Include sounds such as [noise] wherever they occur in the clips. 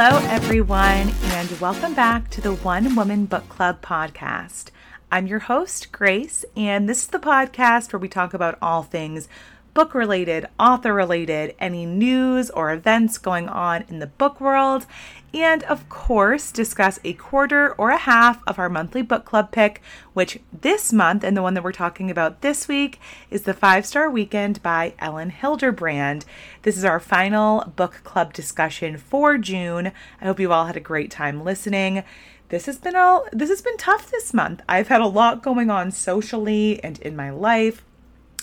Hello, everyone, and welcome back to the One Woman Book Club podcast. I'm your host, Grace, and this is the podcast where we talk about all things book related, author related, any news or events going on in the book world, and of course, discuss a quarter or a half of our monthly book club pick, which this month and the one that we're talking about this week is The Five Star Weekend by Elin Hilderbrand. This is our final book club discussion for June. I hope you all had a great time listening this has been all this has been tough this month. I've had a lot going on socially and in my life.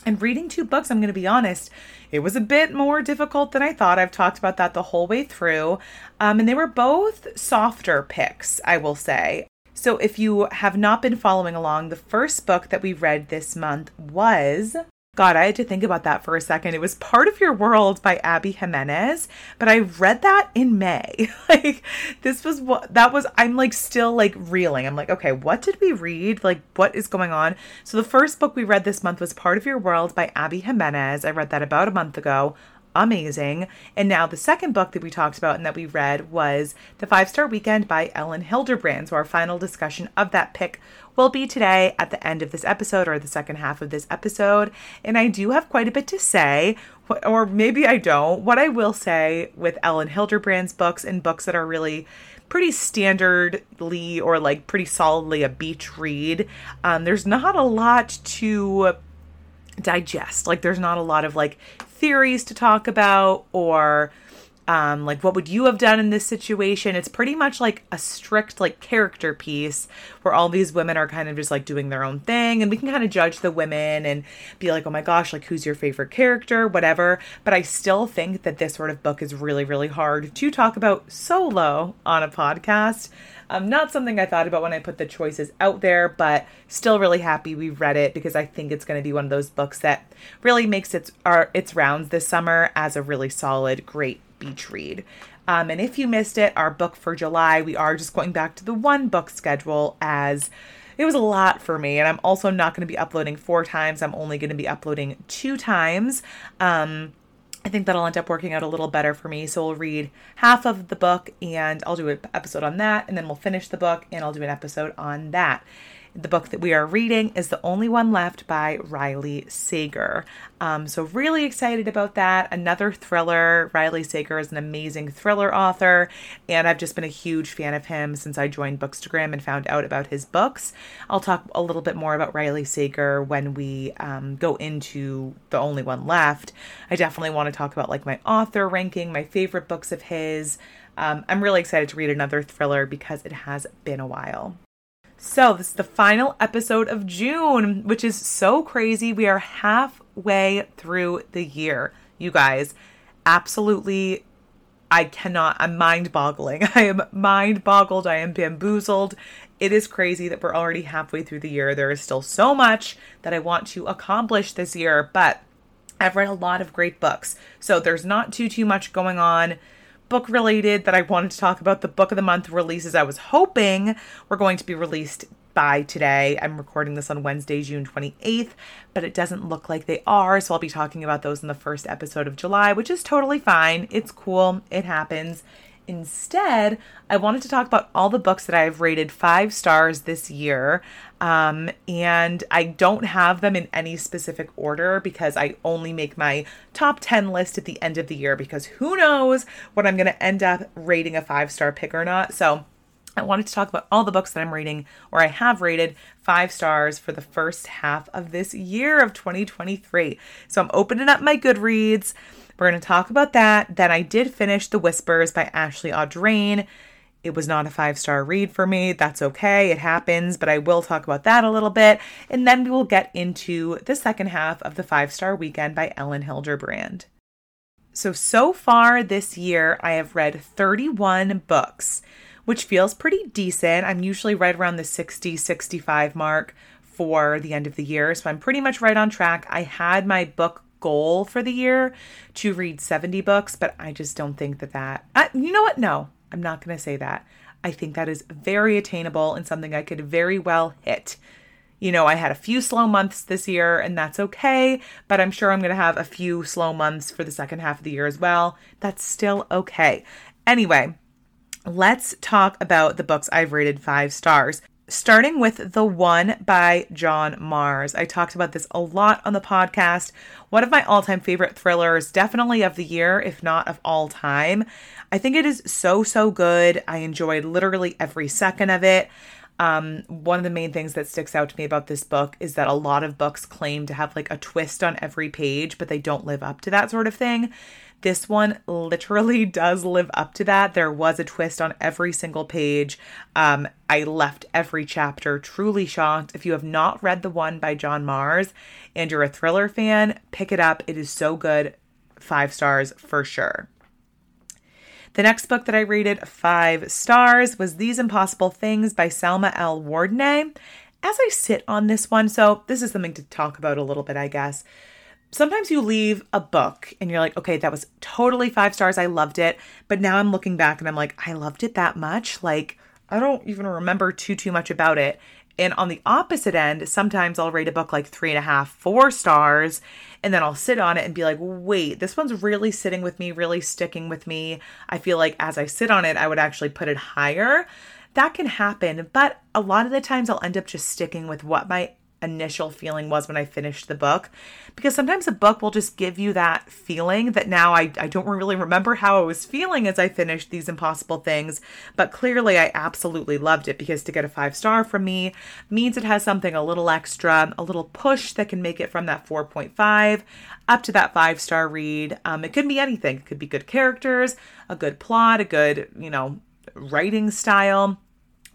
And reading two books, I'm going to be honest, it was a bit more difficult than I thought. I've talked about that the whole way through. Um, and they were both softer picks, I will say. So if you have not been following along, the first book that we read this month was God, I had to think about that for a second. It was Part of Your World by Abby Jimenez, but I read that in May. [laughs] like this was what that was I'm like still like reeling. I'm like, okay, what did we read? Like what is going on? So the first book we read this month was Part of Your World by Abby Jimenez. I read that about a month ago amazing. And now the second book that we talked about and that we read was The Five Star Weekend by Elin Hilderbrand. So our final discussion of that pick will be today at the end of this episode or the second half of this episode. And I do have quite a bit to say, or maybe I don't. What I will say with Elin Hilderbrand's books and books that are really pretty standardly or like pretty solidly a beach read, um, there's not a lot to digest. Like, there's not a lot of like theories to talk about or um, like what would you have done in this situation? It's pretty much like a strict like character piece where all these women are kind of just like doing their own thing. And we can kind of judge the women and be like oh my gosh like who's your favorite character? Whatever. But i still think that this sort of book is really really hard to talk about solo on a podcast. Um, not something I thought about when I put the choices out there, but still really happy we read it because I think it's going to be one of those books that really makes its our, its rounds this summer as a really solid, great beach read. Um, and if you missed it, our book for July, we are just going back to the one book schedule as it was a lot for me. And I'm also not going to be uploading four times, I'm only going to be uploading two times. Um, I think that'll end up working out a little better for me. So we'll read half of the book and I'll do an episode on that, and then we'll finish the book and I'll do an episode on that. The book that we are reading is The Only One Left by Riley Sager. Um, so, really excited about that. Another thriller. Riley Sager is an amazing thriller author, and I've just been a huge fan of him since I joined Bookstagram and found out about his books. I'll talk a little bit more about Riley Sager when we um, go into The Only One Left. I definitely want to talk about like my author ranking, my favorite books of his. Um, I'm really excited to read another thriller because it has been a while. So, this is the final episode of June, which is so crazy. We are halfway through the year, you guys. Absolutely, I cannot, I'm mind boggling. [laughs] I am mind boggled. I am bamboozled. It is crazy that we're already halfway through the year. There is still so much that I want to accomplish this year, but I've read a lot of great books. So, there's not too, too much going on book related that I wanted to talk about. The book of the month releases I was hoping were going to be released by today. I'm recording this on Wednesday, June 28th, but it doesn't look like they are. So I'll be talking about those in the first episode of July, which is totally fine. It's cool. It happens. Instead, I wanted to talk about all the books that I've rated five stars this year. Um, and I don't have them in any specific order because I only make my top 10 list at the end of the year because who knows what I'm going to end up rating a five star pick or not. So I wanted to talk about all the books that I'm reading or I have rated five stars for the first half of this year of 2023. So I'm opening up my Goodreads. We're going to talk about that. Then I did finish The Whispers by Ashley Audrain. It was not a five star read for me. That's okay. It happens, but I will talk about that a little bit. And then we will get into the second half of The Five Star Weekend by Elin Hilderbrand. So, so far this year, I have read 31 books, which feels pretty decent. I'm usually right around the 60, 65 mark for the end of the year. So, I'm pretty much right on track. I had my book goal for the year to read 70 books, but I just don't think that that, I, you know what? No, I'm not going to say that. I think that is very attainable and something I could very well hit. You know, I had a few slow months this year, and that's okay, but I'm sure I'm going to have a few slow months for the second half of the year as well. That's still okay. Anyway, let's talk about the books I've rated five stars starting with The One by John Marrs. I talked about this a lot on the podcast. One of my all time favorite thrillers, definitely of the year, if not of all time. I think it is so, so good. I enjoyed literally every second of it. Um, one of the main things that sticks out to me about this book is that a lot of books claim to have like a twist on every page, but they don't live up to that sort of thing. This one literally [laughs] does live up to that. There was a twist on every single page. Um, I left every chapter truly shocked. If you have not read the one by John Marrs and you're a thriller fan, pick it up. It is so good. Five stars for sure. The next book that I rated five stars was These Impossible Things by Salma El Wardany. As I sit on this one, so this is something to talk about a little bit, I guess sometimes you leave a book and you're like, okay, that was totally five stars. I loved it. But now I'm looking back and I'm like, I loved it that much. Like, I don't even remember too, too much about it. And on the opposite end, sometimes I'll rate a book like three and a half, four stars, and then I'll sit on it and be like, wait, this one's really sitting with me, really sticking with me. I feel like as I sit on it, I would actually put it higher. That can happen, but a lot of the times I'll end up just sticking with what my initial feeling was when I finished the book. Because sometimes a book will just give you that feeling that now I, I don't really remember how I was feeling as I finished These Impossible Things. But clearly, I absolutely loved it because to get a five star from me means it has something a little extra, a little push that can make it from that 4.5 up to that five star read. Um, it could be anything, it could be good characters, a good plot, a good, you know, writing style.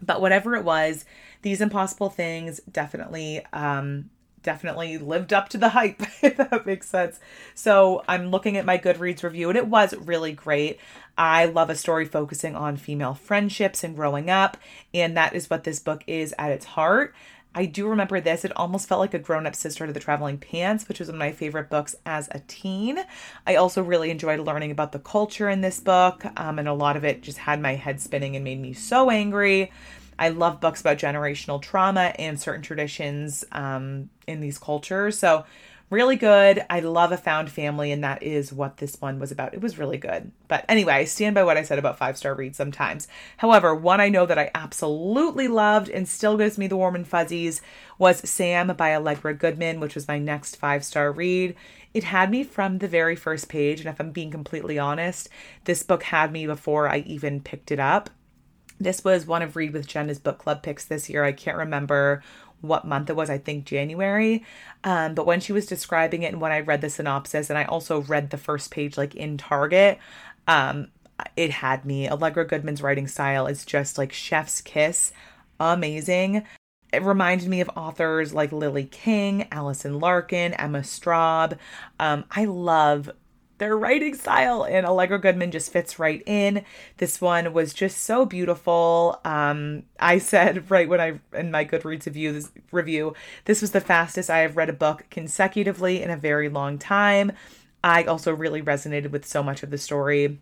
But whatever it was, these impossible things definitely um definitely lived up to the hype [laughs] if that makes sense so i'm looking at my goodreads review and it was really great i love a story focusing on female friendships and growing up and that is what this book is at its heart I do remember this. It almost felt like a grown up sister to the Traveling Pants, which was one of my favorite books as a teen. I also really enjoyed learning about the culture in this book, um, and a lot of it just had my head spinning and made me so angry. I love books about generational trauma and certain traditions um, in these cultures. So, really good. I love a found family, and that is what this one was about. It was really good. But anyway, I stand by what I said about five star reads sometimes. However, one I know that I absolutely loved and still gives me the warm and fuzzies was Sam by Allegra Goodman, which was my next five star read. It had me from the very first page, and if I'm being completely honest, this book had me before I even picked it up. This was one of Read with Jenna's book club picks this year. I can't remember what month it was, I think January. Um, but when she was describing it and when I read the synopsis, and I also read the first page like in Target, um, it had me. Allegra Goodman's writing style is just like chef's kiss, amazing. It reminded me of authors like Lily King, Allison Larkin, Emma Straub. Um, I love their writing style and Allegra Goodman just fits right in. This one was just so beautiful. Um, I said [laughs] right when I in my Goodreads review this review, this was the fastest I have read a book consecutively in a very long time. I also really resonated with so much of the story.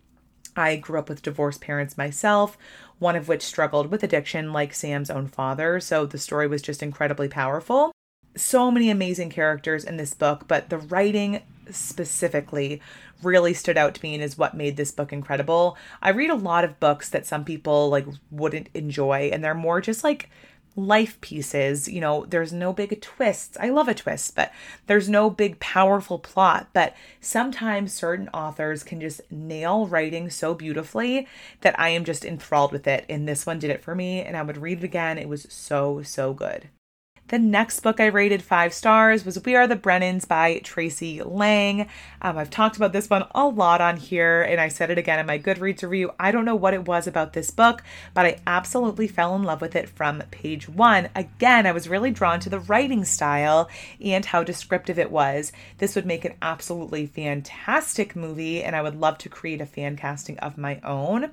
I grew up with divorced parents myself, one of which struggled with addiction like Sam's own father, so the story was just incredibly powerful. So many amazing characters in this book, but the writing specifically really stood out to me and is what made this book incredible. I read a lot of books that some people like wouldn't enjoy and they're more just like life pieces. You know, there's no big twists. I love a twist, but there's no big powerful plot. But sometimes certain authors can just nail writing so beautifully that I am just enthralled with it. And this one did it for me, and I would read it again. It was so, so good. The next book I rated five stars was We Are the Brennans by Tracey Lange. Um, I've talked about this one a lot on here, and I said it again in my Goodreads review. I don't know what it was about this book, but I absolutely fell in love with it from page one. Again, I was really drawn to the writing style and how descriptive it was. This would make an absolutely fantastic movie, and I would love to create a fan casting of my own.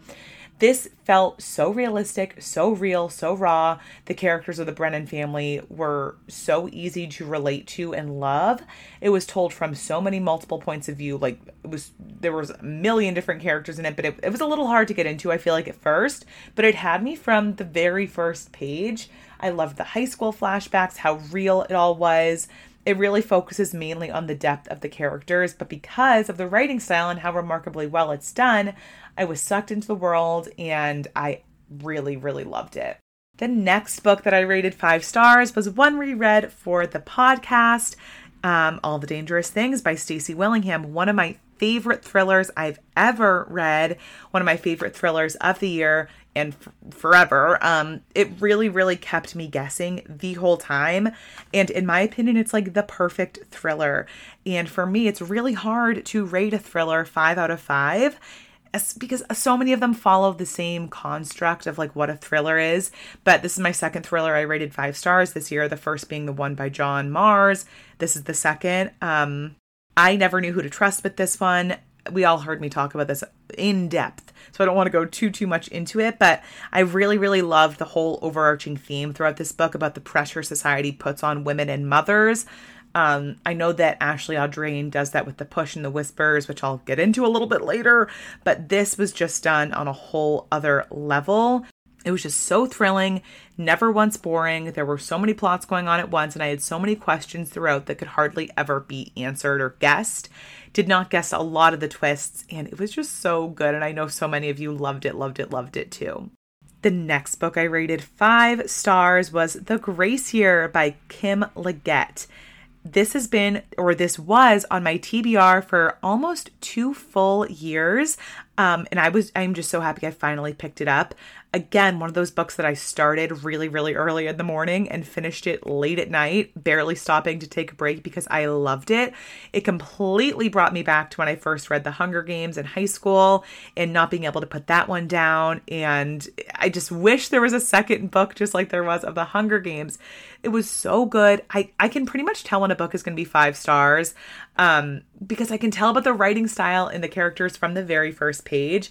This felt so realistic, so real, so raw. The characters of the Brennan family were so easy to relate to and love. It was told from so many multiple points of view. Like it was there was a million different characters in it, but it, it was a little hard to get into, I feel like at first. But it had me from the very first page. I loved the high school flashbacks, how real it all was it really focuses mainly on the depth of the characters, but because of the writing style and how remarkably well it's done, I was sucked into the world and I really, really loved it. The next book that I rated five stars was one we read for the podcast, um, All the Dangerous Things by Stacy Willingham, one of my favorite thrillers I've ever read, one of my favorite thrillers of the year and f- forever. Um, it really, really kept me guessing the whole time. And in my opinion, it's like the perfect thriller. And for me, it's really hard to rate a thriller five out of five because so many of them follow the same construct of like what a thriller is. But this is my second thriller. I rated five stars this year. The first being the one by John Marrs. This is the second. Um, I never knew who to trust with this one. We all heard me talk about this in depth, so I don't want to go too too much into it. But I really really loved the whole overarching theme throughout this book about the pressure society puts on women and mothers um, I know that Ashley Audrain does that with the push and the whispers, which I'll get into a little bit later, but this was just done on a whole other level. It was just so thrilling, never once boring. There were so many plots going on at once, and I had so many questions throughout that could hardly ever be answered or guessed. Did not guess a lot of the twists, and it was just so good. And I know so many of you loved it, loved it, loved it too. The next book I rated five stars was The Grace Year by Kim Liggett this has been or this was on my TBR for almost two full years. Um, and I was I'm just so happy I finally picked it up again, one of those books that I started really, really early in the morning and finished it late at night, barely stopping to take a break because I loved it. It completely brought me back to when I first read The Hunger Games in high school and not being able to put that one down. And I just wish there was a second book just like there was of The Hunger Games. It was so good. I, I can pretty much tell when a book is going to be five stars um, because I can tell about the writing style and the characters from the very first page.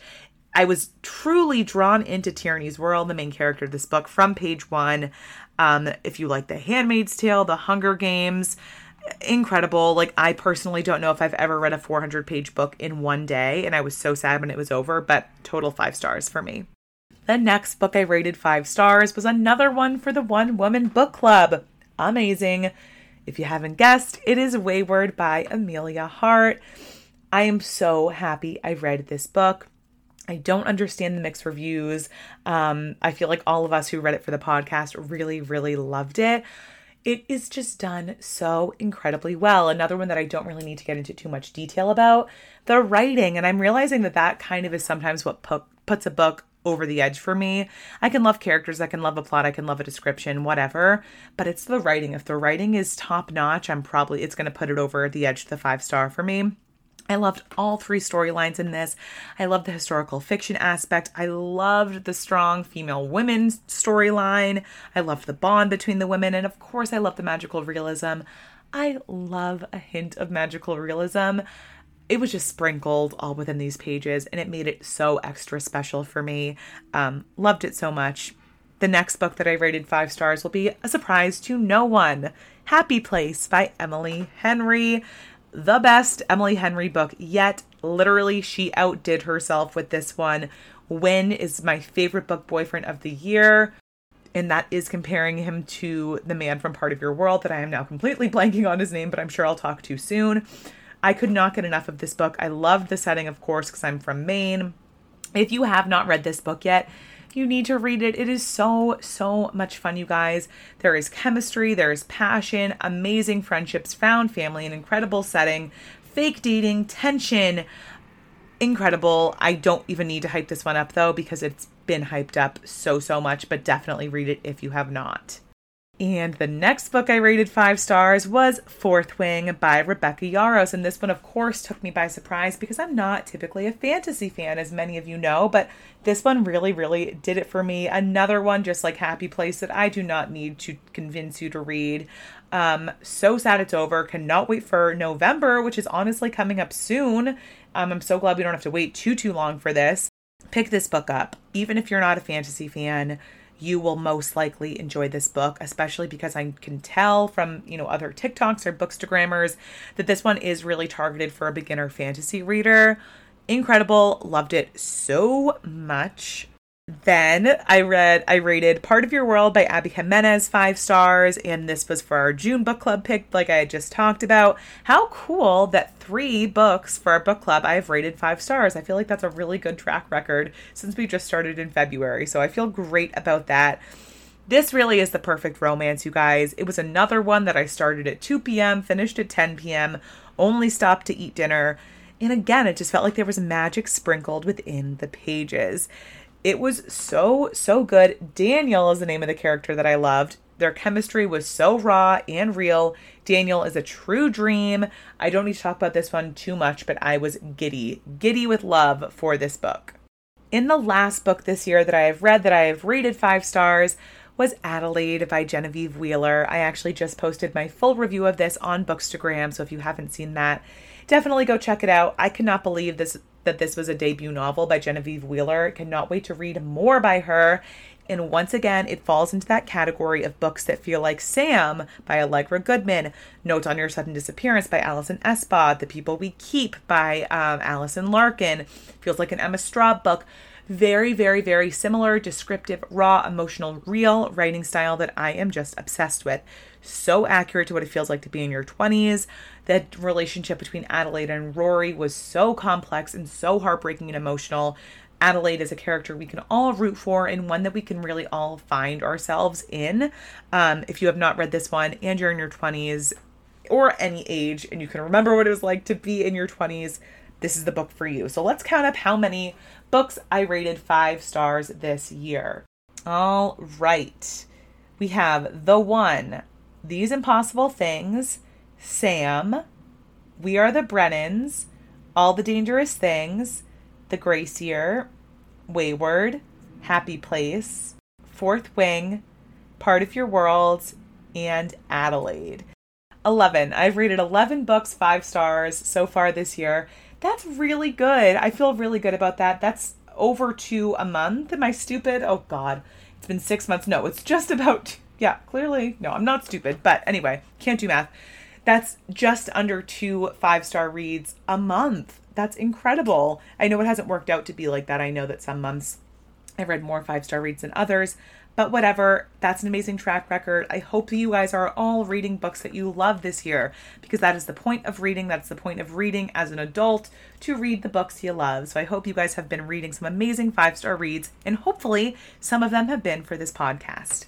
I was truly drawn into Tierney's world, the main character of this book, from page one. Um, if you like The Handmaid's Tale, The Hunger Games, incredible. Like, I personally don't know if I've ever read a 400 page book in one day, and I was so sad when it was over, but total five stars for me. The next book I rated five stars was another one for the One Woman Book Club. Amazing. If you haven't guessed, it is Weyward by Emilia Hart. I am so happy I read this book. I don't understand the mixed reviews. Um, I feel like all of us who read it for the podcast really, really loved it. It is just done so incredibly well. Another one that I don't really need to get into too much detail about the writing. And I'm realizing that that kind of is sometimes what pu- puts a book over the edge for me. I can love characters, I can love a plot, I can love a description, whatever, but it's the writing. If the writing is top notch, I'm probably it's going to put it over the edge to the 5 star for me. I loved all three storylines in this. I loved the historical fiction aspect. I loved the strong female women storyline. I loved the bond between the women. And of course, I love the magical realism. I love a hint of magical realism. It was just sprinkled all within these pages, and it made it so extra special for me. Um, loved it so much. The next book that I rated five stars will be a surprise to no one Happy Place by Emily Henry the best Emily Henry book yet. Literally, she outdid herself with this one. Wyn is my favorite book boyfriend of the year. And that is comparing him to the man from Part of Your World that I am now completely [laughs] blanking on his name, but I'm sure I'll talk to soon. I could not get enough of this book. I loved the setting, of course, because I'm from Maine. If you have not read this book yet, you need to read it. It is so, so much fun, you guys. There is chemistry, there is passion, amazing friendships, found family, an incredible setting, fake dating, tension. Incredible. I don't even need to hype this one up though, because it's been hyped up so, so much, but definitely read it if you have not. And the next book I rated five stars was Fourth Wing by Rebecca Yarros. And this one, of course, took me by surprise because I'm not typically a fantasy fan, as many of you know, but this one really, really did it for me. Another one, just like Happy Place, that I do not need to convince you to read. Um, so sad it's over. Cannot wait for November, which is honestly coming up soon. Um, I'm so glad we don't have to wait too, too long for this. Pick this book up, even if you're not a fantasy fan you will most likely enjoy this book, especially because I can tell from, you know, other TikToks or bookstagrammers that this one is really targeted for a beginner fantasy reader. Incredible, loved it so much. Then I read, I rated Part of Your World by Abby Jimenez five stars, and this was for our June book club pick, like I just talked about. How cool that three books for our book club I have rated five stars. I feel like that's a really good track record since we just started in February, so I feel great about that. This really is the perfect romance, you guys. It was another one that I started at 2 p.m., finished at 10 p.m., only stopped to eat dinner. And again, it just felt like there was magic sprinkled within the pages. It was so, so good. Daniel is the name of the character that I loved. Their chemistry was so raw and real. Daniel is a true dream. I don't need to talk about this one too much, but I was giddy, giddy with love for this book. In the last book this year that I have read that I have rated five stars was Adelaide by Genevieve Wheeler. I actually just posted my full review of this on Bookstagram, so if you haven't seen that, definitely go check it out. I cannot believe this that this was a debut novel by Genevieve Wheeler. Cannot wait to read more by her. And once again, it falls into that category of books that feel like Sam by Allegra Goodman, Notes on Your Sudden Disappearance by Alison Espach, The People We Keep by um, Larkin, feels like an Emma Straub book. Very, very, very similar, descriptive, raw, emotional, real writing style that I am just obsessed with. So accurate to what it feels like to be in your 20s. That relationship between Adelaide and Rory was so complex and so heartbreaking and emotional. Adelaide is a character we can all root for and one that we can really all find ourselves in. Um, if you have not read this one and you're in your 20s or any age and you can remember what it was like to be in your 20s, this is the book for you. So let's count up how many books I rated five stars this year. All right. We have The One, These Impossible Things, Sam, We Are the Brennans, All the Dangerous Things, The Gracier, Weyward, Happy Place, Fourth Wing, Part of Your World, and Adelaide. 11. I've rated 11 books, five stars so far this year. That's really good. I feel really good about that. That's over two a month. Am I stupid? Oh, God. It's been six months. No, it's just about, yeah, clearly. No, I'm not stupid. But anyway, can't do math. That's just under two five star reads a month. That's incredible. I know it hasn't worked out to be like that. I know that some months I've read more five star reads than others, but whatever, that's an amazing track record. I hope that you guys are all reading books that you love this year because that is the point of reading. That's the point of reading as an adult to read the books you love. So I hope you guys have been reading some amazing five star reads, and hopefully some of them have been for this podcast.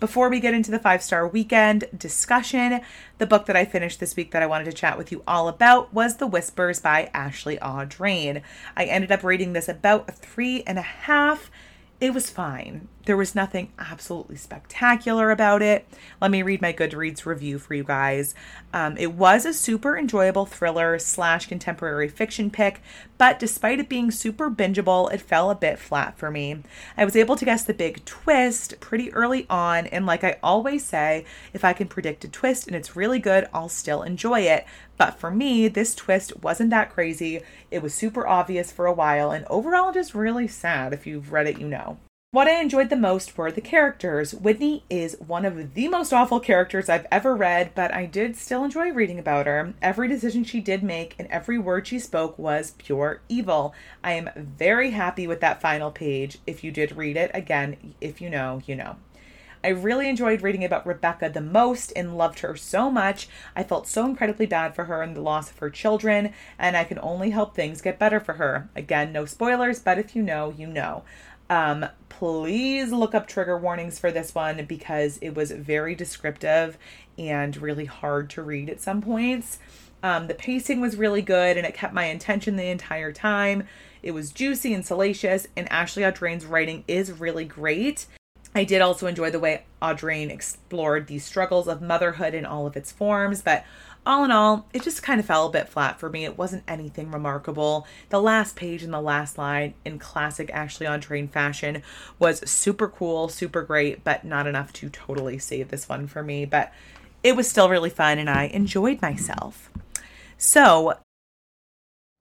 Before we get into the five star weekend discussion, the book that I finished this week that I wanted to chat with you all about was The Whispers by Ashley Audrain. I ended up reading this about a three and a half it was fine. There was nothing absolutely spectacular about it. Let me read my Goodreads review for you guys. Um, it was a super enjoyable thriller slash contemporary fiction pick, but despite it being super bingeable, it fell a bit flat for me. I was able to guess the big twist pretty early on, and like I always say, if I can predict a twist and it's really good, I'll still enjoy it. But for me, this twist wasn't that crazy. It was super obvious for a while, and overall just really sad. If you've read it, you know. What I enjoyed the most were the characters. Whitney is one of the most awful characters I've ever read, but I did still enjoy reading about her. Every decision she did make and every word she spoke was pure evil. I am very happy with that final page. If you did read it, again, if you know, you know. I really enjoyed reading about Rebecca the most and loved her so much. I felt so incredibly bad for her and the loss of her children, and I can only hope things get better for her. Again, no spoilers, but if you know, you know. Um, please look up trigger warnings for this one because it was very descriptive and really hard to read at some points. Um, the pacing was really good and it kept my attention the entire time. It was juicy and salacious, and Ashley Audrain's writing is really great. I did also enjoy the way Audrain explored the struggles of motherhood in all of its forms, but all in all, it just kind of fell a bit flat for me. It wasn't anything remarkable. The last page and the last line in classic Ashley Audrain fashion was super cool, super great, but not enough to totally save this one for me. But it was still really fun and I enjoyed myself. So,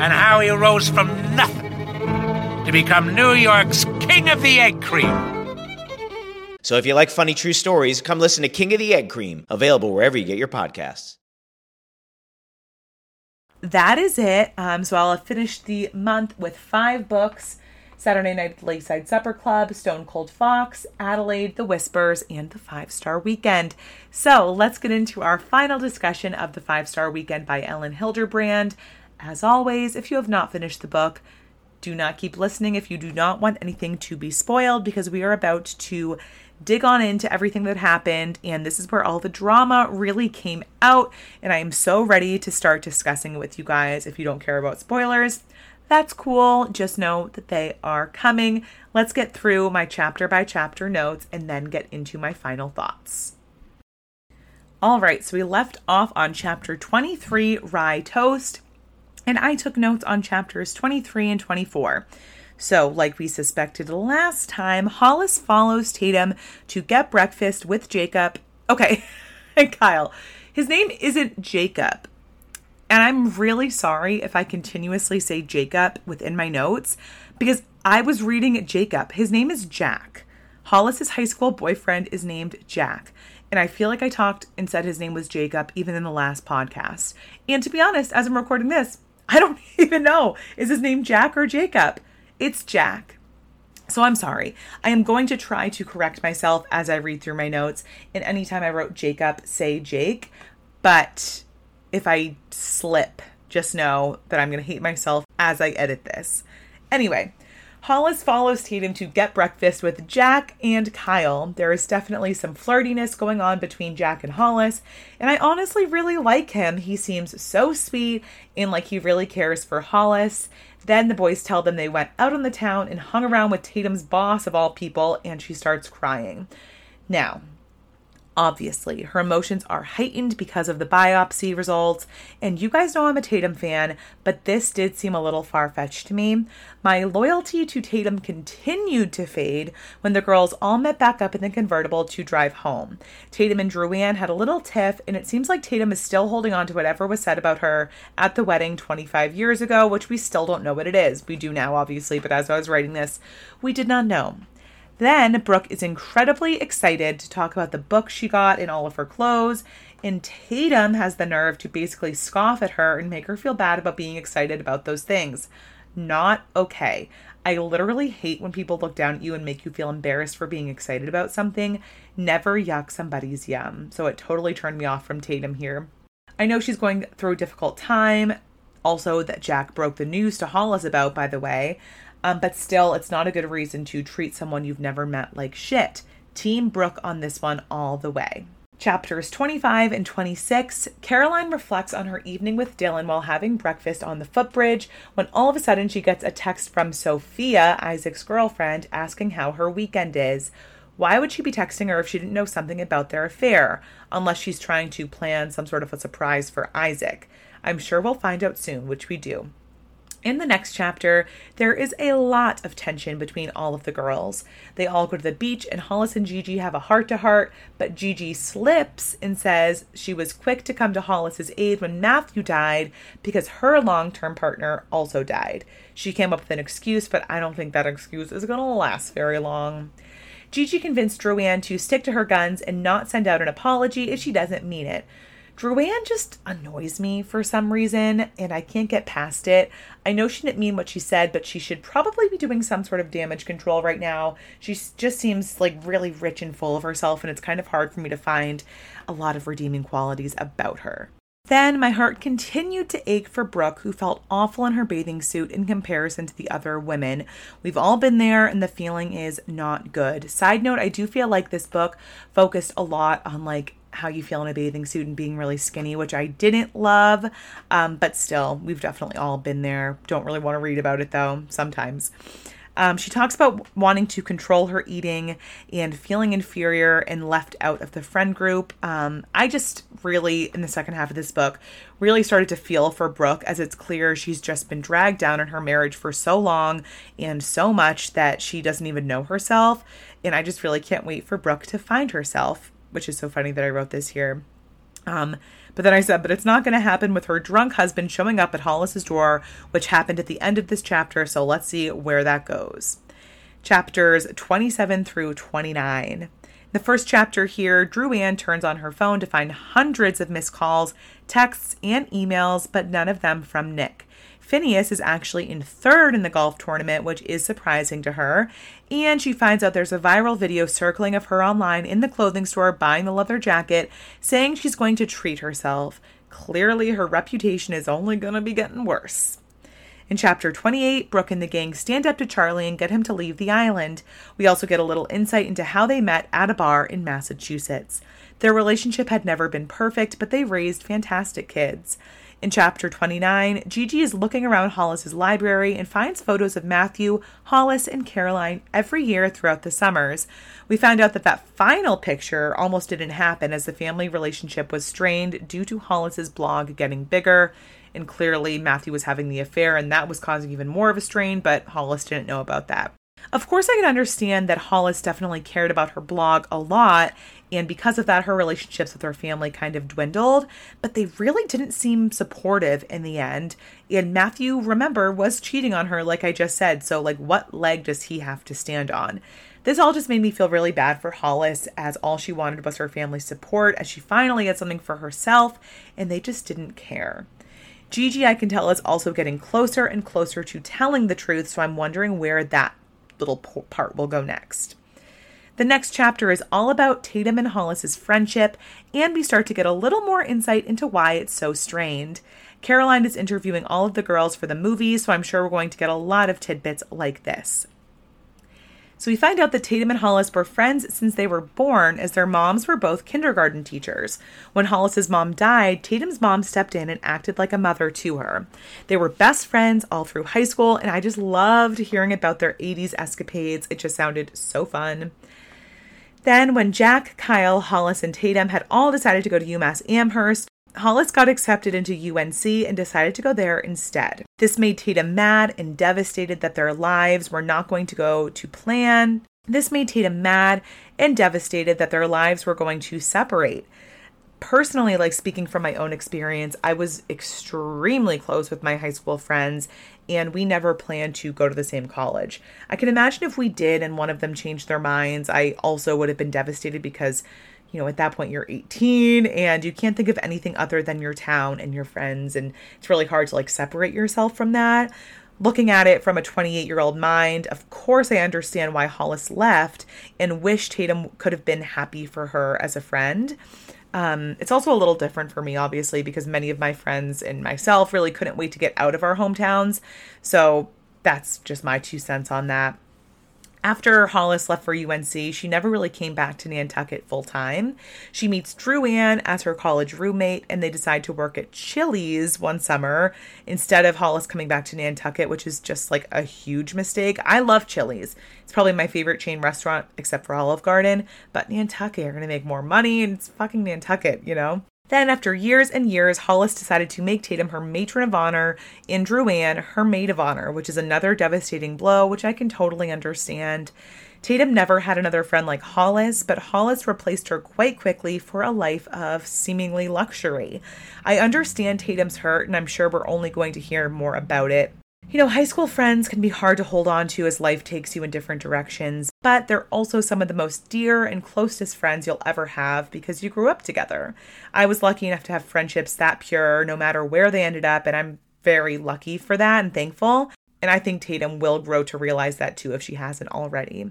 and how he rose from nothing to become New York's King of the Egg Cream. So if you like funny true stories, come listen to King of the Egg Cream, available wherever you get your podcasts. that is it. Um, so I'll have finished the month with five books Saturday Night at the Lakeside Supper Club, Stone Cold Fox, Adelaide, The Whispers, and The Five Star Weekend. So let's get into our final discussion of The Five Star Weekend by Elin Hilderbrand. As always, if you have not finished the book, do not keep listening if you do not want anything to be spoiled because we are about to dig on into everything that happened and this is where all the drama really came out and I am so ready to start discussing it with you guys if you don't care about spoilers. That's cool. Just know that they are coming. Let's get through my chapter by chapter notes and then get into my final thoughts. All right, so we left off on chapter 23, Rye Toast, and I took notes on chapters 23 and 24. So, like we suspected last time, Hollis follows Tatum to get breakfast with Jacob. Okay, and [laughs] Kyle. His name isn't Jacob. And I'm really sorry if I continuously say Jacob within my notes because I was reading Jacob. His name is Jack. Hollis's high school boyfriend is named Jack. And I feel like I talked and said his name was Jacob even in the last podcast. And to be honest, as I'm recording this, I don't [laughs] even know. Is his name Jack or Jacob? It's Jack. So I'm sorry. I am going to try to correct myself as I read through my notes. And anytime I wrote Jacob, say Jake. But if I slip, just know that I'm going to hate myself as I edit this. Anyway, Hollis follows Tatum to get breakfast with Jack and Kyle. There is definitely some flirtiness going on between Jack and Hollis, and I honestly really like him. He seems so sweet and like he really cares for Hollis. Then the boys tell them they went out on the town and hung around with Tatum's boss of all people, and she starts crying. Now, Obviously, her emotions are heightened because of the biopsy results, and you guys know I'm a Tatum fan, but this did seem a little far fetched to me. My loyalty to Tatum continued to fade when the girls all met back up in the convertible to drive home. Tatum and Dru Ann had a little tiff, and it seems like Tatum is still holding on to whatever was said about her at the wedding 25 years ago, which we still don't know what it is. We do now, obviously, but as I was writing this, we did not know. Then Brooke is incredibly excited to talk about the book she got in all of her clothes, and Tatum has the nerve to basically scoff at her and make her feel bad about being excited about those things. Not okay. I literally hate when people look down at you and make you feel embarrassed for being excited about something. Never yuck somebody's yum. So it totally turned me off from Tatum here. I know she's going through a difficult time. Also, that Jack broke the news to Hollis about, by the way. Um, but still, it's not a good reason to treat someone you've never met like shit. Team Brooke on this one all the way. Chapters 25 and 26, Caroline reflects on her evening with Dylan while having breakfast on the footbridge when all of a sudden she gets a text from Sophia, Isaac's girlfriend, asking how her weekend is. Why would she be texting her if she didn't know something about their affair, unless she's trying to plan some sort of a surprise for Isaac? I'm sure we'll find out soon, which we do. In the next chapter, there is a lot of tension between all of the girls. They all go to the beach, and Hollis and Gigi have a heart to heart, but Gigi slips and says she was quick to come to Hollis's aid when Matthew died because her long term partner also died. She came up with an excuse, but I don't think that excuse is going to last very long. Gigi convinced Dru Ann to stick to her guns and not send out an apology if she doesn't mean it. Dru Ann just annoys me for some reason, and I can't get past it. I know she didn't mean what she said, but she should probably be doing some sort of damage control right now. She just seems like really rich and full of herself, and it's kind of hard for me to find a lot of redeeming qualities about her. Then my heart continued to ache for Brooke, who felt awful in her bathing suit in comparison to the other women. We've all been there, and the feeling is not good. Side note, I do feel like this book focused a lot on like how you feel in a bathing suit and being really skinny, which I didn't love. Um, but still, we've definitely all been there. Don't really want to read about it though, sometimes. Um, she talks about wanting to control her eating and feeling inferior and left out of the friend group. Um, I just really, in the second half of this book, really started to feel for Brooke as it's clear she's just been dragged down in her marriage for so long and so much that she doesn't even know herself. And I just really can't wait for Brooke to find herself which is so funny that I wrote this here. Um, but then I said, but it's not going to happen with her drunk husband showing up at Hollis's door, which happened at the end of this chapter. So let's see where that goes. Chapters 27 through 29. The first chapter here, Dru Ann turns on her phone to find hundreds of missed calls, texts, and emails, but none of them from Nick. Phineas is actually in third in the golf tournament, which is surprising to her. And she finds out there's a viral video circling of her online in the clothing store buying the leather jacket, saying she's going to treat herself. Clearly, her reputation is only going to be getting worse. In chapter 28, Brooke and the gang stand up to Charlie and get him to leave the island. We also get a little insight into how they met at a bar in Massachusetts. Their relationship had never been perfect, but they raised fantastic kids. In chapter 29, Gigi is looking around Hollis's library and finds photos of Matthew, Hollis, and Caroline every year throughout the summers. We found out that that final picture almost didn't happen as the family relationship was strained due to Hollis's blog getting bigger. And clearly, Matthew was having the affair, and that was causing even more of a strain, but Hollis didn't know about that. Of course, I can understand that Hollis definitely cared about her blog a lot, and because of that, her relationships with her family kind of dwindled, but they really didn't seem supportive in the end. And Matthew, remember, was cheating on her, like I just said. So, like, what leg does he have to stand on? This all just made me feel really bad for Hollis, as all she wanted was her family's support, as she finally had something for herself, and they just didn't care. Gigi, I can tell, is also getting closer and closer to telling the truth, so I'm wondering where that little part will go next. The next chapter is all about Tatum and Hollis's friendship, and we start to get a little more insight into why it's so strained. Caroline is interviewing all of the girls for the movie, so I'm sure we're going to get a lot of tidbits like this. So we find out that Tatum and Hollis were friends since they were born, as their moms were both kindergarten teachers. When Hollis's mom died, Tatum's mom stepped in and acted like a mother to her. They were best friends all through high school, and I just loved hearing about their 80s escapades. It just sounded so fun. Then, when Jack, Kyle, Hollis, and Tatum had all decided to go to UMass Amherst, Hollis got accepted into UNC and decided to go there instead. This made Tatum mad and devastated that their lives were not going to go to plan. This made Tatum mad and devastated that their lives were going to separate. Personally, like speaking from my own experience, I was extremely close with my high school friends and we never planned to go to the same college. I can imagine if we did and one of them changed their minds, I also would have been devastated because you know, at that point you're 18 and you can't think of anything other than your town and your friends. And it's really hard to like separate yourself from that. Looking at it from a 28 year old mind, of course, I understand why Hollis left and wish Tatum could have been happy for her as a friend. Um, it's also a little different for me, obviously, because many of my friends and myself really couldn't wait to get out of our hometowns. So that's just my two cents on that. After Hollis left for UNC, she never really came back to Nantucket full time. She meets Dru Ann as her college roommate, and they decide to work at Chili's one summer instead of Hollis coming back to Nantucket, which is just like a huge mistake. I love Chili's. It's probably my favorite chain restaurant, except for Olive Garden, but Nantucket are going to make more money, and it's fucking Nantucket, you know? Then, after years and years, Hollis decided to make Tatum her matron of honor and Dru-Ann her maid of honor, which is another devastating blow, which I can totally understand. Tatum never had another friend like Hollis, but Hollis replaced her quite quickly for a life of seemingly luxury. I understand Tatum's hurt, and I'm sure we're only going to hear more about it you know, high school friends can be hard to hold on to as life takes you in different directions, but they're also some of the most dear and closest friends you'll ever have because you grew up together. I was lucky enough to have friendships that pure no matter where they ended up, and I'm very lucky for that and thankful. And I think Tatum will grow to realize that too if she hasn't already.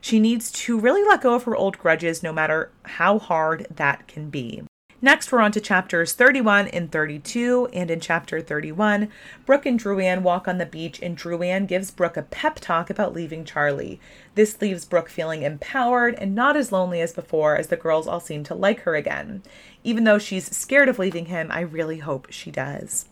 She needs to really let go of her old grudges no matter how hard that can be. Next, we're on to chapters 31 and 32. And in chapter 31, Brooke and Dru-Ann walk on the beach, and Dru-Ann gives Brooke a pep talk about leaving Charlie. This leaves Brooke feeling empowered and not as lonely as before, as the girls all seem to like her again. Even though she's scared of leaving him, I really hope she does.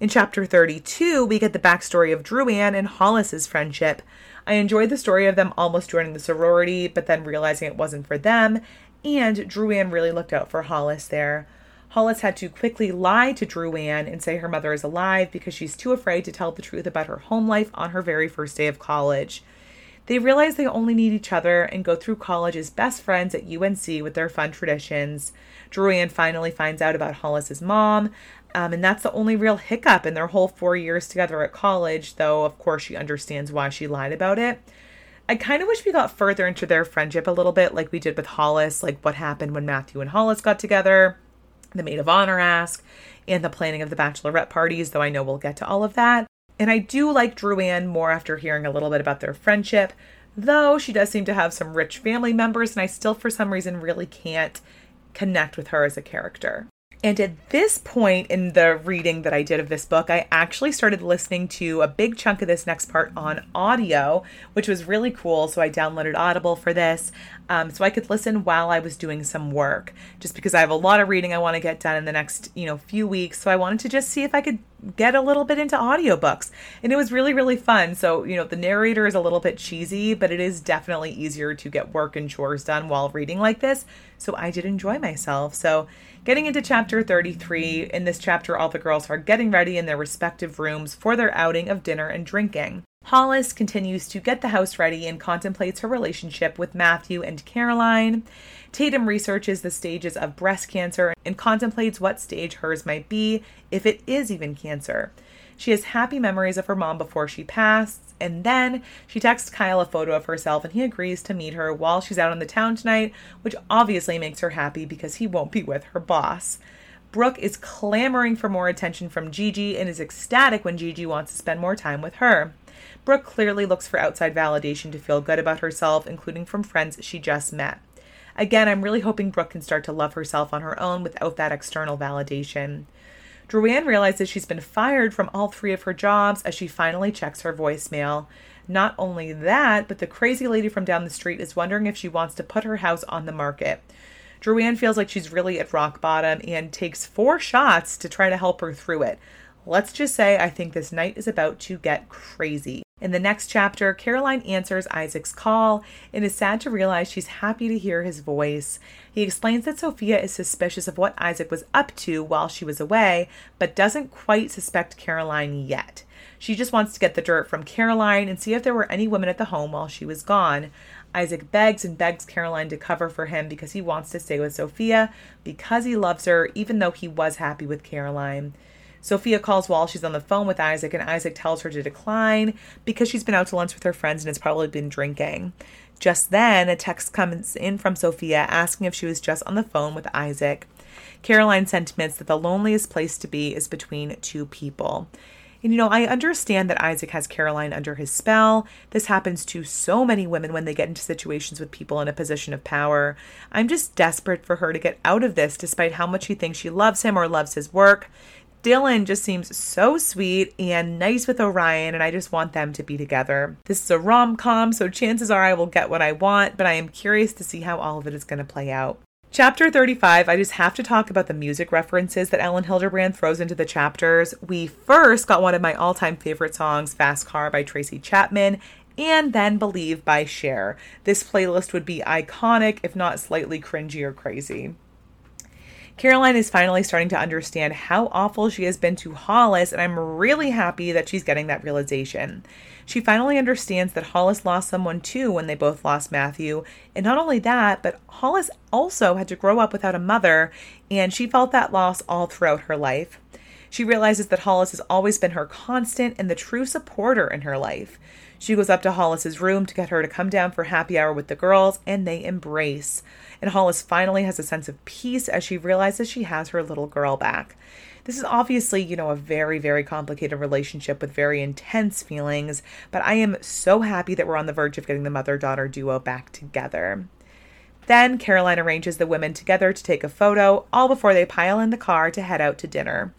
In chapter 32, we get the backstory of Dru-Ann and Hollis's friendship. I enjoyed the story of them almost joining the sorority, but then realizing it wasn't for them, and Dru-Ann really looked out for Hollis there. Hollis had to quickly lie to Dru-Ann and say her mother is alive because she's too afraid to tell the truth about her home life on her very first day of college. They realize they only need each other and go through college as best friends at UNC with their fun traditions. Dru-Ann finally finds out about Hollis's mom, um, and that's the only real hiccup in their whole four years together at college, though, of course, she understands why she lied about it. I kind of wish we got further into their friendship a little bit, like we did with Hollis, like what happened when Matthew and Hollis got together, the maid of honor ask, and the planning of the bachelorette parties, though I know we'll get to all of that. And I do like Dru-Ann more after hearing a little bit about their friendship, though she does seem to have some rich family members, and I still, for some reason, really can't connect with her as a character. And at this point in the reading that I did of this book, I actually started listening to a big chunk of this next part on audio, which was really cool. So I downloaded Audible for this um, so I could listen while I was doing some work, just because I have a lot of reading I want to get done in the next, you know, few weeks. So I wanted to just see if I could get a little bit into audiobooks. And it was really, really fun. So, you know, the narrator is a little bit cheesy, but it is definitely easier to get work and chores done while reading like this. So I did enjoy myself. So Getting into chapter 33, in this chapter, all the girls are getting ready in their respective rooms for their outing of dinner and drinking. Hollis continues to get the house ready and contemplates her relationship with Matthew and Caroline. Tatum researches the stages of breast cancer and contemplates what stage hers might be, if it is even cancer. She has happy memories of her mom before she passed, and then she texts Kyle a photo of herself and he agrees to meet her while she's out on the town tonight, which obviously makes her happy because he won't be with her boss. Brooke is clamoring for more attention from Gigi and is ecstatic when Gigi wants to spend more time with her. Brooke clearly looks for outside validation to feel good about herself, including from friends she just met. Again, I'm really hoping Brooke can start to love herself on her own without that external validation. Dru-Ann realizes she's been fired from all three of her jobs as she finally checks her voicemail. Not only that, but the crazy lady from down the street is wondering if she wants to put her house on the market. Dru-Ann feels like she's really at rock bottom and takes four shots to try to help her through it. Let's just say I think this night is about to get crazy. In the next chapter, Caroline answers Isaac's call and is sad to realize she's happy to hear his voice. He explains that Sophia is suspicious of what Isaac was up to while she was away, but doesn't quite suspect Caroline yet. She just wants to get the dirt from Caroline and see if there were any women at the home while she was gone. Isaac begs and begs Caroline to cover for him because he wants to stay with Sophia because he loves her, even though he was happy with Caroline. Sophia calls while she's on the phone with Isaac, and Isaac tells her to decline because she's been out to lunch with her friends and has probably been drinking. Just then, a text comes in from Sophia asking if she was just on the phone with Isaac. Caroline sentiments that the loneliest place to be is between two people. And you know, I understand that Isaac has Caroline under his spell. This happens to so many women when they get into situations with people in a position of power. I'm just desperate for her to get out of this, despite how much she thinks she loves him or loves his work. Dylan just seems so sweet and nice with Orion, and I just want them to be together. This is a rom com, so chances are I will get what I want, but I am curious to see how all of it is going to play out. Chapter 35, I just have to talk about the music references that Elin Hilderbrand throws into the chapters. We first got one of my all time favorite songs, Fast Car by Tracy Chapman, and then Believe by Cher. This playlist would be iconic, if not slightly cringy or crazy. Caroline is finally starting to understand how awful she has been to Hollis, and I'm really happy that she's getting that realization. She finally understands that Hollis lost someone too when they both lost Matthew. And not only that, but Hollis also had to grow up without a mother, and she felt that loss all throughout her life. She realizes that Hollis has always been her constant and the true supporter in her life. She goes up to Hollis's room to get her to come down for happy hour with the girls, and they embrace. And Hollis finally has a sense of peace as she realizes she has her little girl back. This is obviously, you know, a very, very complicated relationship with very intense feelings, but I am so happy that we're on the verge of getting the mother daughter duo back together. Then Caroline arranges the women together to take a photo, all before they pile in the car to head out to dinner.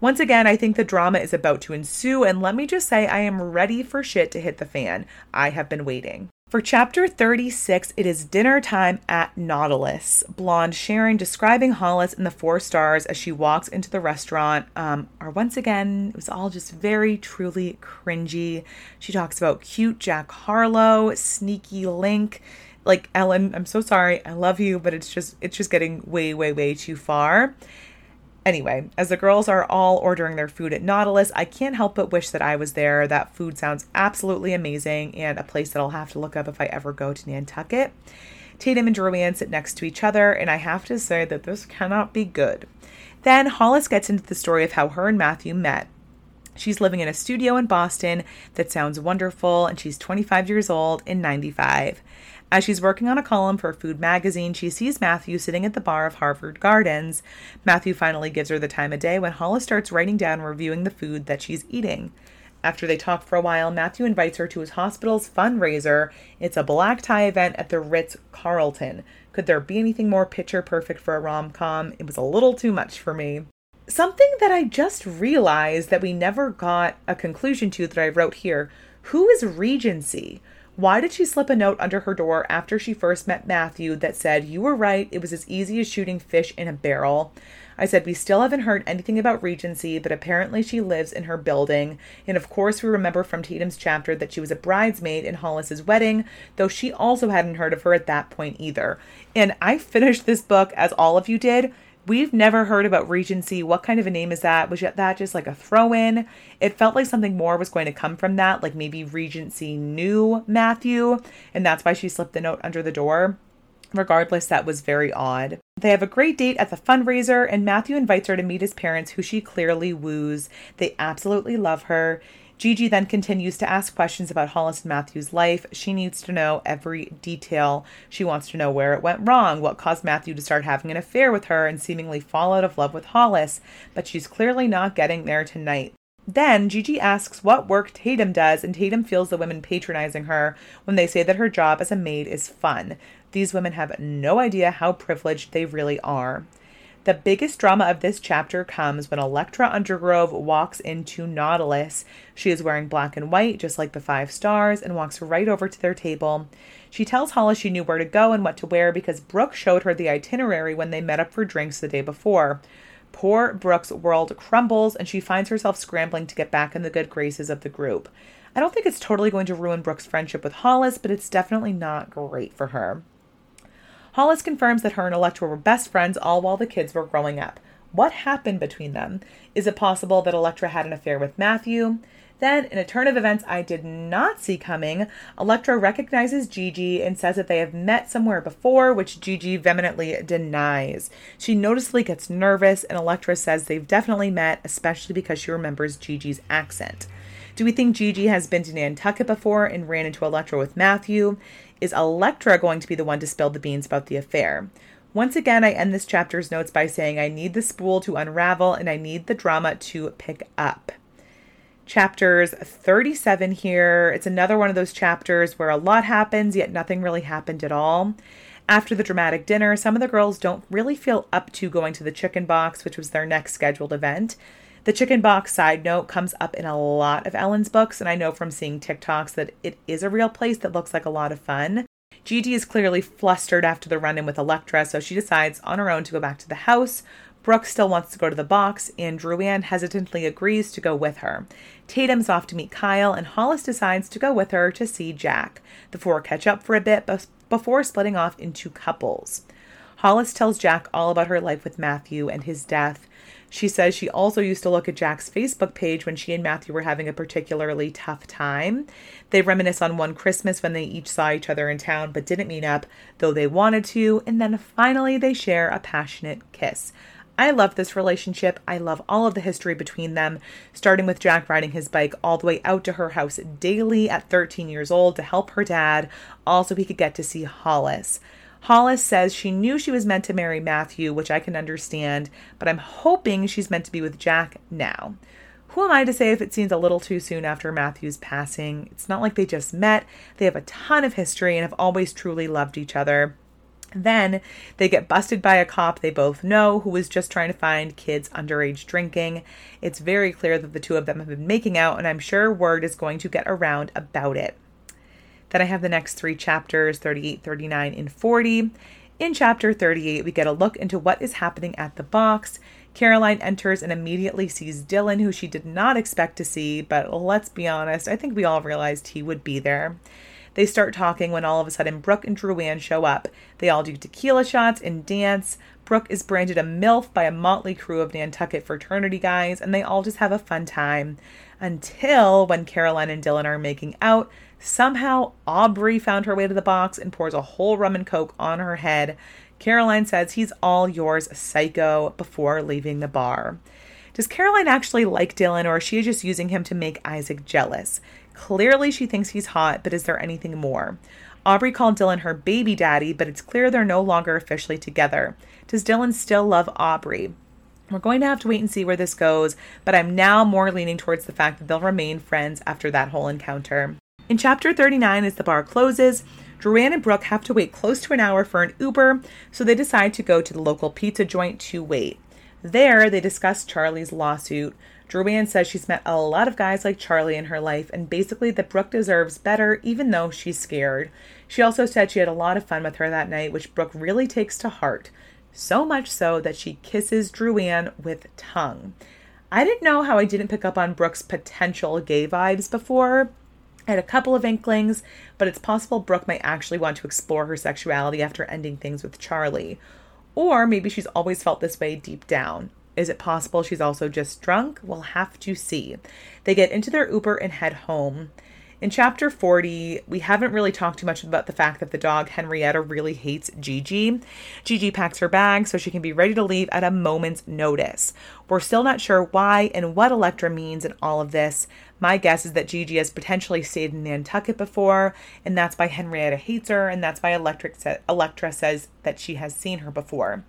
Once again, I think the drama is about to ensue, and let me just say, I am ready for shit to hit the fan. I have been waiting. For chapter 36, it is dinner time at Nautilus. Blonde Sharon describing Hollis and the four stars as she walks into the restaurant um, are once again, it was all just very truly cringy. She talks about cute Jack Harlow, sneaky Link. Like Elin, I'm so sorry, I love you, but it's just it's just getting way, way, way too far. Anyway, as the girls are all ordering their food at Nautilus, I can't help but wish that I was there. That food sounds absolutely amazing and a place that I'll have to look up if I ever go to Nantucket. Tatum and Dru Ann sit next to each other, and I have to say that this cannot be good. Then Hollis gets into the story of how her and Matthew met. She's living in a studio in Boston that sounds wonderful, and she's 25 years old in 95. As she's working on a column for a Food Magazine, she sees Matthew sitting at the bar of Harvard Gardens. Matthew finally gives her the time of day when Hollis starts writing down and reviewing the food that she's eating. After they talk for a while, Matthew invites her to his hospital's fundraiser. It's a black tie event at the Ritz Carlton. Could there be anything more picture perfect for a rom com? It was a little too much for me. Something that I just realized that we never got a conclusion to that I wrote here who is Regency? Why did she slip a note under her door after she first met Matthew that said, You were right, it was as easy as shooting fish in a barrel? I said, We still haven't heard anything about Regency, but apparently she lives in her building. And of course, we remember from Tatum's chapter that she was a bridesmaid in Hollis's wedding, though she also hadn't heard of her at that point either. And I finished this book, as all of you did, We've never heard about Regency. What kind of a name is that? Was that just like a throw in? It felt like something more was going to come from that, like maybe Regency knew Matthew, and that's why she slipped the note under the door. Regardless, that was very odd. They have a great date at the fundraiser, and Matthew invites her to meet his parents, who she clearly woos. They absolutely love her. Gigi then continues to ask questions about Hollis and Matthew's life. She needs to know every detail. She wants to know where it went wrong, what caused Matthew to start having an affair with her and seemingly fall out of love with Hollis, but she's clearly not getting there tonight. Then Gigi asks what work Tatum does, and Tatum feels the women patronizing her when they say that her job as a maid is fun. These women have no idea how privileged they really are. The biggest drama of this chapter comes when Electra Undergrove walks into Nautilus. She is wearing black and white, just like the five stars, and walks right over to their table. She tells Hollis she knew where to go and what to wear because Brooke showed her the itinerary when they met up for drinks the day before. Poor Brooke's world crumbles, and she finds herself scrambling to get back in the good graces of the group. I don't think it's totally going to ruin Brooke's friendship with Hollis, but it's definitely not great for her. Hollis confirms that her and Electra were best friends all while the kids were growing up. What happened between them? Is it possible that Electra had an affair with Matthew? Then, in a turn of events I did not see coming, Electra recognizes Gigi and says that they have met somewhere before, which Gigi vehemently denies. She noticeably gets nervous, and Electra says they've definitely met, especially because she remembers Gigi's accent. Do we think Gigi has been to Nantucket before and ran into Electra with Matthew? Is Electra going to be the one to spill the beans about the affair? Once again, I end this chapter's notes by saying I need the spool to unravel and I need the drama to pick up. Chapters 37 here. It's another one of those chapters where a lot happens, yet nothing really happened at all. After the dramatic dinner, some of the girls don't really feel up to going to the chicken box, which was their next scheduled event. The chicken box side note comes up in a lot of Elin's books, and I know from seeing TikToks that it is a real place that looks like a lot of fun. Gigi is clearly flustered after the run in with Electra, so she decides on her own to go back to the house. Brooke still wants to go to the box, and Dru Ann hesitantly agrees to go with her. Tatum's off to meet Kyle, and Hollis decides to go with her to see Jack. The four catch up for a bit before splitting off into couples. Hollis tells Jack all about her life with Matthew and his death. She says she also used to look at Jack's Facebook page when she and Matthew were having a particularly tough time. They reminisce on one Christmas when they each saw each other in town but didn't meet up, though they wanted to, and then finally they share a passionate kiss. I love this relationship. I love all of the history between them, starting with Jack riding his bike all the way out to her house daily at 13 years old to help her dad, also he could get to see Hollis. Hollis says she knew she was meant to marry Matthew, which I can understand, but I'm hoping she's meant to be with Jack now. Who am I to say if it seems a little too soon after Matthew's passing? It's not like they just met. They have a ton of history and have always truly loved each other. Then they get busted by a cop they both know who was just trying to find kids underage drinking. It's very clear that the two of them have been making out, and I'm sure word is going to get around about it. Then I have the next three chapters 38, 39, and 40. In chapter 38, we get a look into what is happening at the box. Caroline enters and immediately sees Dylan, who she did not expect to see, but let's be honest, I think we all realized he would be there. They start talking when all of a sudden Brooke and Dru Ann show up. They all do tequila shots and dance. Brooke is branded a MILF by a motley crew of Nantucket fraternity guys, and they all just have a fun time. Until when Caroline and Dylan are making out, Somehow, Aubrey found her way to the box and pours a whole rum and coke on her head. Caroline says he's all yours, psycho, before leaving the bar. Does Caroline actually like Dylan, or is she just using him to make Isaac jealous? Clearly, she thinks he's hot, but is there anything more? Aubrey called Dylan her baby daddy, but it's clear they're no longer officially together. Does Dylan still love Aubrey? We're going to have to wait and see where this goes, but I'm now more leaning towards the fact that they'll remain friends after that whole encounter. In chapter 39, as the bar closes, Dru Ann and Brooke have to wait close to an hour for an Uber, so they decide to go to the local pizza joint to wait. There, they discuss Charlie's lawsuit. Dru Ann says she's met a lot of guys like Charlie in her life, and basically that Brooke deserves better, even though she's scared. She also said she had a lot of fun with her that night, which Brooke really takes to heart. So much so that she kisses Dru Ann with tongue. I didn't know how I didn't pick up on Brooke's potential gay vibes before, I had a couple of inklings, but it's possible Brooke might actually want to explore her sexuality after ending things with Charlie. Or maybe she's always felt this way deep down. Is it possible she's also just drunk? We'll have to see. They get into their Uber and head home. In chapter 40, we haven't really talked too much about the fact that the dog Henrietta really hates Gigi. Gigi packs her bag so she can be ready to leave at a moment's notice. We're still not sure why and what Electra means in all of this. My guess is that Gigi has potentially stayed in Nantucket before, and that's why Henrietta hates her, and that's why Electra says that she has seen her before.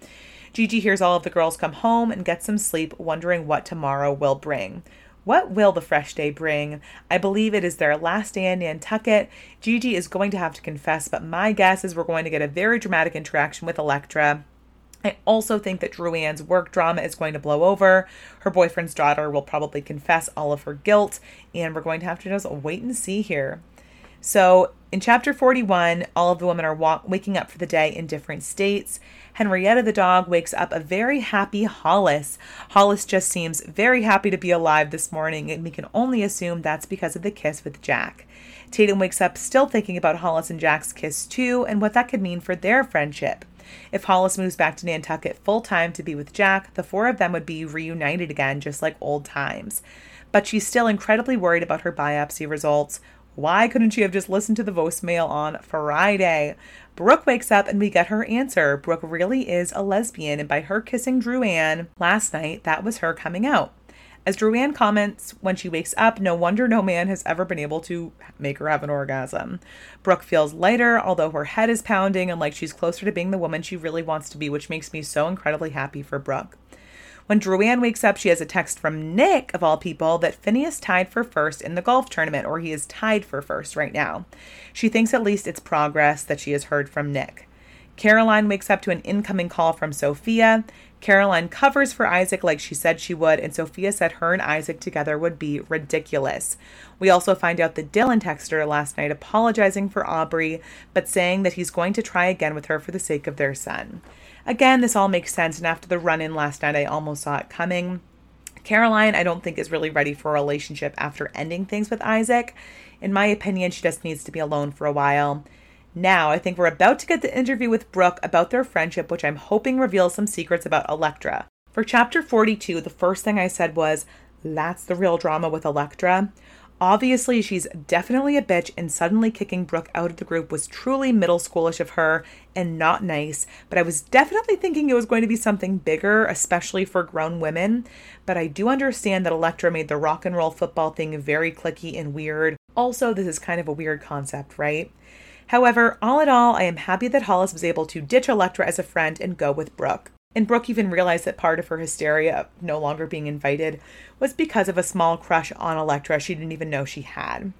Gigi hears all of the girls come home and gets some sleep, wondering what tomorrow will bring. What will the fresh day bring? I believe it is their last day in Nantucket. Gigi is going to have to confess, but my guess is we're going to get a very dramatic interaction with Electra. I also think that Dru Ann's work drama is going to blow over. Her boyfriend's daughter will probably confess all of her guilt, and we're going to have to just wait and see here. So, in chapter 41, all of the women are walk- waking up for the day in different states. Henrietta the dog wakes up a very happy Hollis. Hollis just seems very happy to be alive this morning, and we can only assume that's because of the kiss with Jack. Tatum wakes up still thinking about Hollis and Jack's kiss too, and what that could mean for their friendship. If Hollis moves back to Nantucket full time to be with Jack, the four of them would be reunited again, just like old times. But she's still incredibly worried about her biopsy results. Why couldn't she have just listened to the voicemail on Friday? Brooke wakes up and we get her answer. Brooke really is a lesbian, and by her kissing Dru Ann last night, that was her coming out. As Dru Ann comments when she wakes up, no wonder no man has ever been able to make her have an orgasm. Brooke feels lighter, although her head is pounding and like she's closer to being the woman she really wants to be, which makes me so incredibly happy for Brooke. When Dru Ann wakes up, she has a text from Nick, of all people, that Phineas tied for first in the golf tournament, or he is tied for first right now. She thinks at least it's progress that she has heard from Nick. Caroline wakes up to an incoming call from Sophia. Caroline covers for Isaac like she said she would, and Sophia said her and Isaac together would be ridiculous. We also find out that Dylan texted her last night apologizing for Aubrey, but saying that he's going to try again with her for the sake of their son. Again, this all makes sense, and after the run in last night, I almost saw it coming. Caroline, I don't think, is really ready for a relationship after ending things with Isaac. In my opinion, she just needs to be alone for a while. Now, I think we're about to get the interview with Brooke about their friendship, which I'm hoping reveals some secrets about Elektra. For chapter 42, the first thing I said was, That's the real drama with Elektra. Obviously, she's definitely a bitch, and suddenly kicking Brooke out of the group was truly middle schoolish of her and not nice. But I was definitely thinking it was going to be something bigger, especially for grown women. But I do understand that Elektra made the rock and roll football thing very clicky and weird. Also, this is kind of a weird concept, right? However, all in all, I am happy that Hollis was able to ditch Elektra as a friend and go with Brooke. And Brooke even realized that part of her hysteria of no longer being invited was because of a small crush on Elektra she didn't even know she had.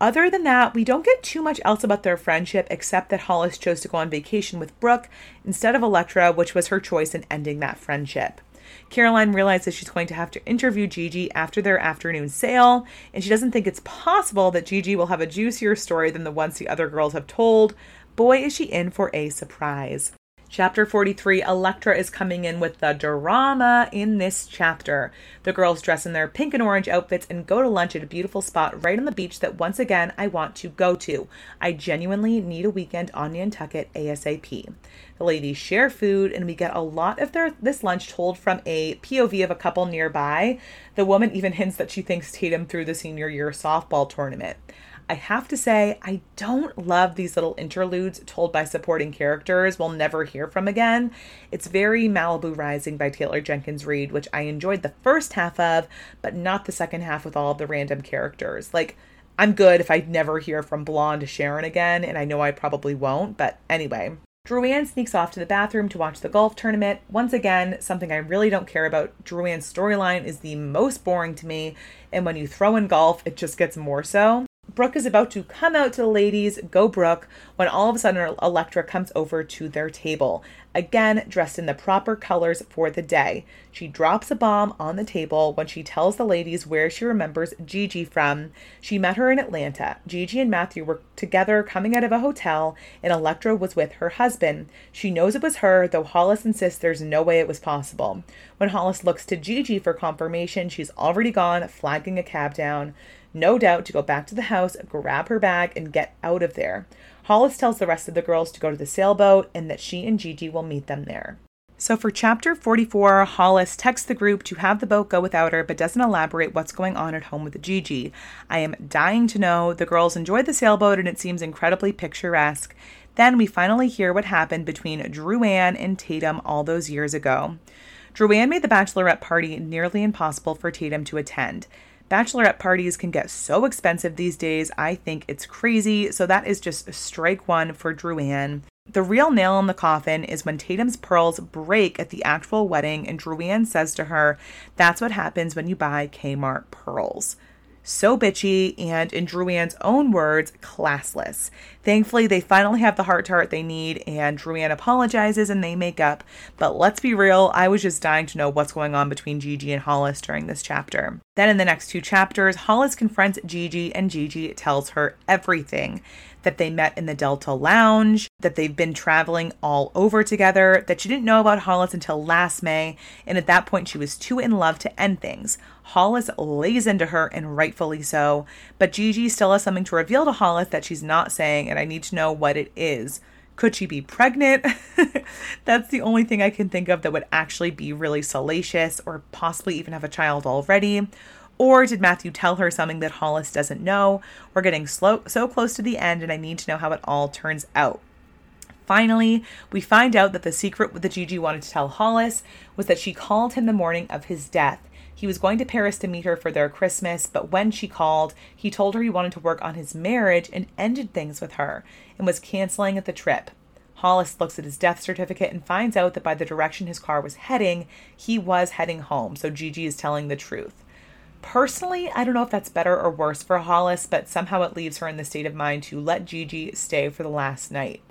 Other than that, we don't get too much else about their friendship except that Hollis chose to go on vacation with Brooke instead of Elektra, which was her choice in ending that friendship. Caroline realizes she's going to have to interview Gigi after their afternoon sail, and she doesn't think it's possible that Gigi will have a juicier story than the ones the other girls have told. Boy, is she in for a surprise. Chapter 43 Elektra is coming in with the drama in this chapter. The girls dress in their pink and orange outfits and go to lunch at a beautiful spot right on the beach that once again I want to go to. I genuinely need a weekend on Nantucket ASAP. The ladies share food and we get a lot of their this lunch told from a POV of a couple nearby. The woman even hints that she thinks Tatum threw the senior year softball tournament. I have to say, I don't love these little interludes told by supporting characters we'll never hear from again. It's very Malibu Rising by Taylor Jenkins Reid, which I enjoyed the first half of, but not the second half with all of the random characters. Like, I'm good if I never hear from Blonde Sharon again, and I know I probably won't, but anyway. Dru Ann sneaks off to the bathroom to watch the golf tournament. Once again, something I really don't care about. Dru Ann's storyline is the most boring to me, and when you throw in golf, it just gets more so. Brooke is about to come out to the ladies, go Brooke, when all of a sudden Elektra comes over to their table, again dressed in the proper colors for the day. She drops a bomb on the table when she tells the ladies where she remembers Gigi from. She met her in Atlanta. Gigi and Matthew were together coming out of a hotel, and Elektra was with her husband. She knows it was her, though Hollis insists there's no way it was possible. When Hollis looks to Gigi for confirmation, she's already gone, flagging a cab down no doubt to go back to the house, grab her bag, and get out of there. Hollis tells the rest of the girls to go to the sailboat and that she and Gigi will meet them there. So for chapter 44, Hollis texts the group to have the boat go without her, but doesn't elaborate what's going on at home with Gigi. I am dying to know. The girls enjoy the sailboat and it seems incredibly picturesque. Then we finally hear what happened between Dru Ann and Tatum all those years ago. Dru Ann made the bachelorette party nearly impossible for Tatum to attend. Bachelorette parties can get so expensive these days. I think it's crazy. So that is just strike one for Dru Ann. The real nail in the coffin is when Tatum's pearls break at the actual wedding, and Dru Ann says to her, That's what happens when you buy Kmart pearls so bitchy, and in Dru Ann's own words, classless. Thankfully, they finally have the heart to heart they need, and Dru Ann apologizes and they make up. But let's be real, I was just dying to know what's going on between Gigi and Hollis during this chapter. Then in the next two chapters, Hollis confronts Gigi, and Gigi tells her everything that they met in the Delta Lounge, that they've been traveling all over together, that she didn't know about Hollis until last May, and at that point she was too in love to end things. Hollis lays into her, and rightfully so, but Gigi still has something to reveal to Hollis that she's not saying, and I need to know what it is. Could she be pregnant? [laughs] That's the only thing I can think of that would actually be really salacious or possibly even have a child already. Or did Matthew tell her something that Hollis doesn't know? We're getting slow, so close to the end, and I need to know how it all turns out. Finally, we find out that the secret that Gigi wanted to tell Hollis was that she called him the morning of his death. He was going to Paris to meet her for their Christmas, but when she called, he told her he wanted to work on his marriage and ended things with her and was canceling at the trip. Hollis looks at his death certificate and finds out that by the direction his car was heading, he was heading home, so Gigi is telling the truth. Personally, I don't know if that's better or worse for Hollis, but somehow it leaves her in the state of mind to let Gigi stay for the last night.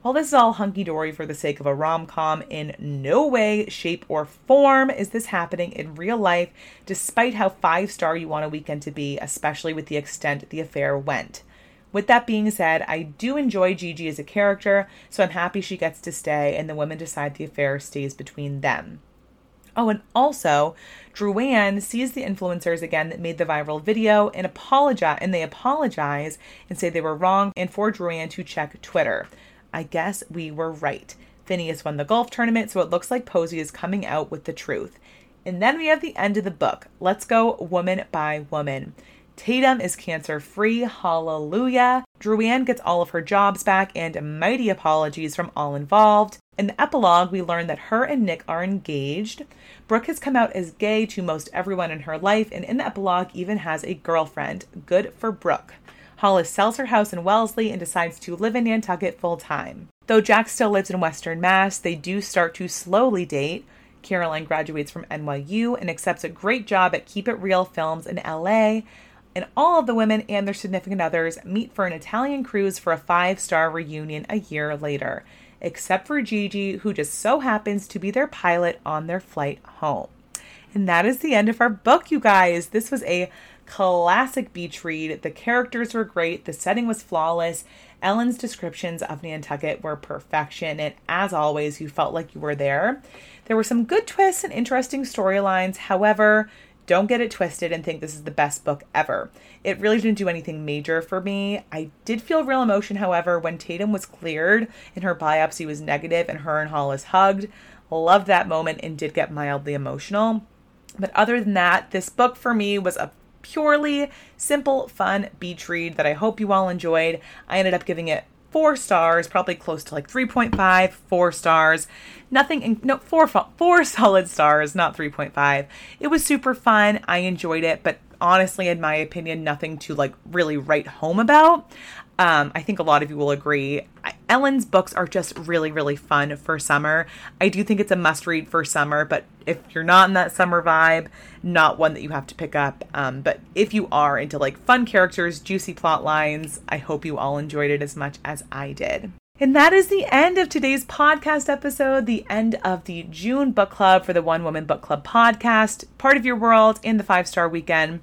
While this is all hunky dory for the sake of a rom com, in no way, shape, or form is this happening in real life, despite how five star you want a weekend to be, especially with the extent the affair went. With that being said, I do enjoy Gigi as a character, so I'm happy she gets to stay and the women decide the affair stays between them. Oh, and also, Dru Ann sees the influencers again that made the viral video and apologize and they apologize and say they were wrong and for Dru Ann to check Twitter. I guess we were right. Phineas won the golf tournament, so it looks like Posey is coming out with the truth. And then we have the end of the book. Let's go woman by woman. Tatum is cancer free. Hallelujah. Dru Ann gets all of her jobs back and mighty apologies from all involved. In the epilogue, we learn that her and Nick are engaged. Brooke has come out as gay to most everyone in her life, and in the epilogue, even has a girlfriend. Good for Brooke. Hollis sells her house in Wellesley and decides to live in Nantucket full time. Though Jack still lives in Western Mass, they do start to slowly date. Caroline graduates from NYU and accepts a great job at Keep It Real Films in LA. And all of the women and their significant others meet for an Italian cruise for a five star reunion a year later, except for Gigi, who just so happens to be their pilot on their flight home. And that is the end of our book, you guys. This was a classic beach read. The characters were great, the setting was flawless. Elin's descriptions of Nantucket were perfection, and as always, you felt like you were there. There were some good twists and interesting storylines. However, don't get it twisted and think this is the best book ever. It really didn't do anything major for me. I did feel real emotion, however, when Tatum was cleared and her biopsy was negative and her and Hollis hugged. Loved that moment and did get mildly emotional. But other than that, this book for me was a purely simple, fun beach read that I hope you all enjoyed. I ended up giving it four stars, probably close to like 3.5, four stars. Nothing, in, no, four, four [laughs] solid stars, not 3.5. It was super fun. I enjoyed it, but honestly, in my opinion, nothing to like really write home about. Um, I think a lot of you will agree. Elin's books are just really, really fun for summer. I do think it's a must read for summer, but if you're not in that summer vibe, not one that you have to pick up. Um, but if you are into like fun characters, juicy plot lines, I hope you all enjoyed it as much as I did. And that is the end of today's podcast episode, the end of the June book club for the One Woman Book Club podcast, part of your world in the five star weekend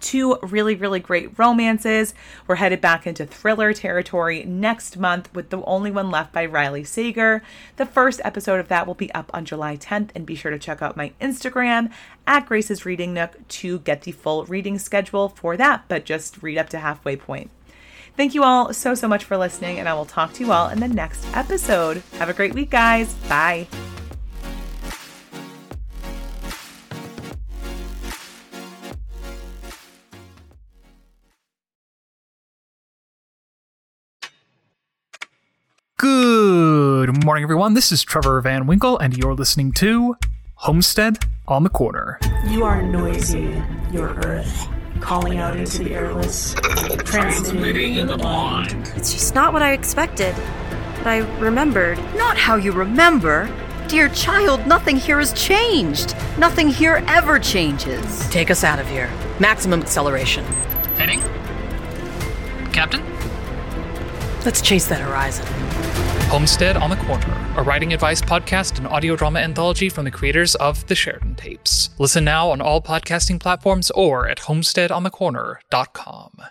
two really, really great romances. We're headed back into thriller territory next month with The Only One Left by Riley Sager. The first episode of that will be up on July 10th, and be sure to check out my Instagram at Grace's Reading Nook to get the full reading schedule for that, but just read up to halfway point. Thank you all so, so much for listening, and I will talk to you all in the next episode. Have a great week, guys. Bye. Morning, everyone. This is Trevor Van Winkle, and you're listening to Homestead on the Corner. You are noisy, your earth, calling out into the airless, transmitting in the mind. It's just not what I expected. But I remembered. Not how you remember. Dear child, nothing here has changed. Nothing here ever changes. Take us out of here. Maximum acceleration. Heading? Captain? Let's chase that horizon. Homestead on the Corner, a writing advice podcast and audio drama anthology from the creators of The Sheridan Tapes. Listen now on all podcasting platforms or at homesteadonthecorner.com.